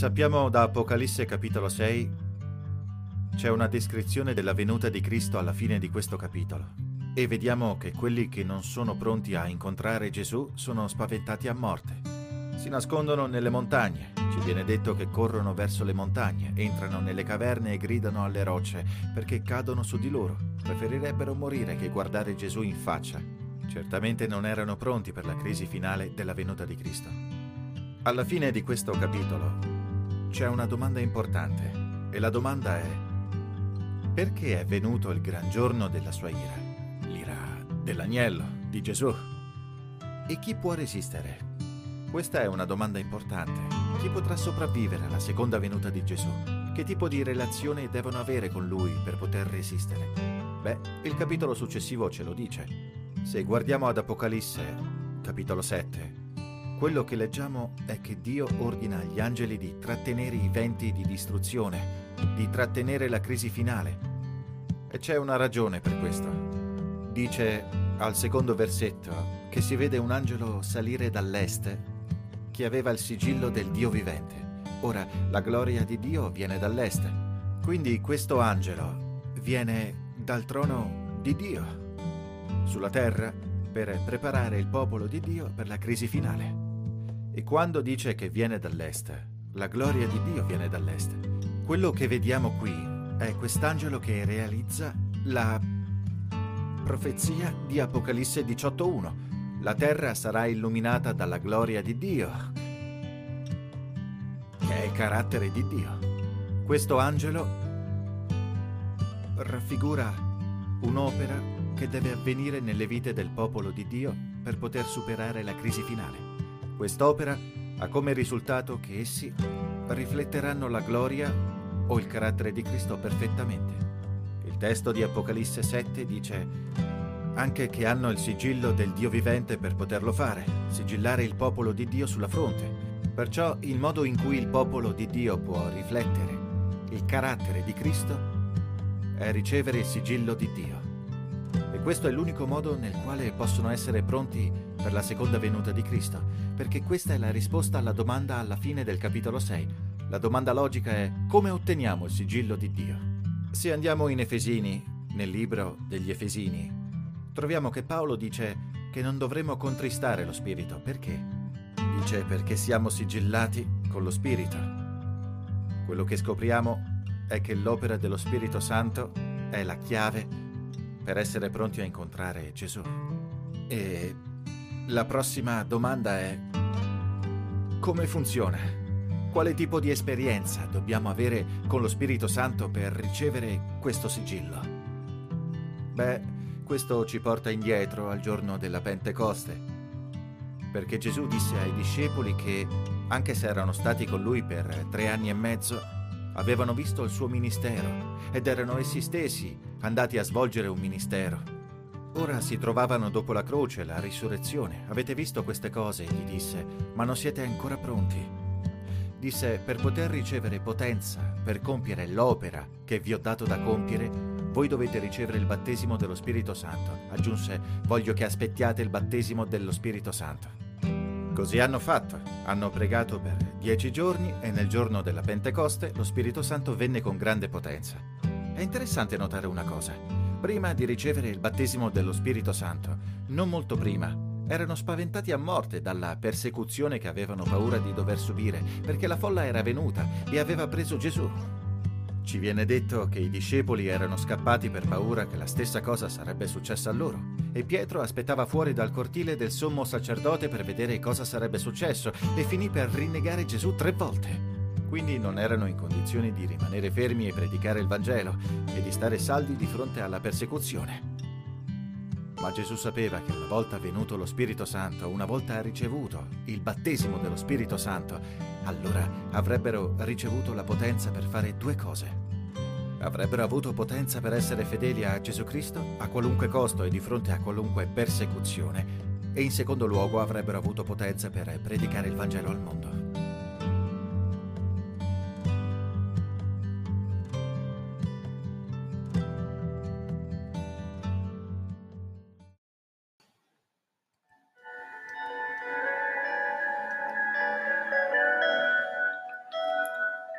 Sappiamo da Apocalisse capitolo 6 c'è una descrizione della venuta di Cristo alla fine di questo capitolo e vediamo che quelli che non sono pronti a incontrare Gesù sono spaventati a morte. Si nascondono nelle montagne, ci viene detto che corrono verso le montagne, entrano nelle caverne e gridano alle rocce perché cadono su di loro. Preferirebbero morire che guardare Gesù in faccia. Certamente non erano pronti per la crisi finale della venuta di Cristo. Alla fine di questo capitolo c'è una domanda importante e la domanda è perché è venuto il gran giorno della sua ira? L'ira dell'agnello, di Gesù. E chi può resistere? Questa è una domanda importante. Chi potrà sopravvivere alla seconda venuta di Gesù? Che tipo di relazione devono avere con lui per poter resistere? Beh, il capitolo successivo ce lo dice. Se guardiamo ad Apocalisse, capitolo 7, quello che leggiamo è che Dio ordina agli angeli di trattenere i venti di distruzione, di trattenere la crisi finale. E c'è una ragione per questo. Dice al secondo versetto che si vede un angelo salire dall'est che aveva il sigillo del Dio vivente. Ora, la gloria di Dio viene dall'est. Quindi questo angelo viene dal trono di Dio sulla terra per preparare il popolo di Dio per la crisi finale. E quando dice che viene dall'est, la gloria di Dio viene dall'est. Quello che vediamo qui è quest'angelo che realizza la profezia di Apocalisse 18.1. La terra sarà illuminata dalla gloria di Dio, che è il carattere di Dio. Questo angelo raffigura un'opera che deve avvenire nelle vite del popolo di Dio per poter superare la crisi finale. Quest'opera ha come risultato che essi rifletteranno la gloria o il carattere di Cristo perfettamente. Il testo di Apocalisse 7 dice anche che hanno il sigillo del Dio vivente per poterlo fare, sigillare il popolo di Dio sulla fronte. Perciò il modo in cui il popolo di Dio può riflettere il carattere di Cristo è ricevere il sigillo di Dio. Questo è l'unico modo nel quale possono essere pronti per la seconda venuta di Cristo, perché questa è la risposta alla domanda alla fine del capitolo 6. La domanda logica è come otteniamo il sigillo di Dio? Se andiamo in Efesini, nel libro degli Efesini, troviamo che Paolo dice che non dovremmo contristare lo Spirito. Perché? Dice perché siamo sigillati con lo Spirito. Quello che scopriamo è che l'opera dello Spirito Santo è la chiave per essere pronti a incontrare Gesù. E la prossima domanda è come funziona? Quale tipo di esperienza dobbiamo avere con lo Spirito Santo per ricevere questo sigillo? Beh, questo ci porta indietro al giorno della Pentecoste, perché Gesù disse ai discepoli che, anche se erano stati con lui per tre anni e mezzo, avevano visto il suo ministero ed erano essi stessi andati a svolgere un ministero. Ora si trovavano dopo la croce, la risurrezione. Avete visto queste cose? gli disse, ma non siete ancora pronti. Disse, per poter ricevere potenza, per compiere l'opera che vi ho dato da compiere, voi dovete ricevere il battesimo dello Spirito Santo. Aggiunse, voglio che aspettiate il battesimo dello Spirito Santo. Così hanno fatto. Hanno pregato per dieci giorni e nel giorno della Pentecoste lo Spirito Santo venne con grande potenza. È interessante notare una cosa. Prima di ricevere il battesimo dello Spirito Santo, non molto prima, erano spaventati a morte dalla persecuzione che avevano paura di dover subire, perché la folla era venuta e aveva preso Gesù. Ci viene detto che i discepoli erano scappati per paura che la stessa cosa sarebbe successa a loro e Pietro aspettava fuori dal cortile del sommo sacerdote per vedere cosa sarebbe successo e finì per rinnegare Gesù tre volte. Quindi non erano in condizioni di rimanere fermi e predicare il Vangelo e di stare saldi di fronte alla persecuzione. Ma Gesù sapeva che una volta venuto lo Spirito Santo, una volta ricevuto il battesimo dello Spirito Santo, allora avrebbero ricevuto la potenza per fare due cose. Avrebbero avuto potenza per essere fedeli a Gesù Cristo a qualunque costo e di fronte a qualunque persecuzione. E in secondo luogo avrebbero avuto potenza per predicare il Vangelo al mondo.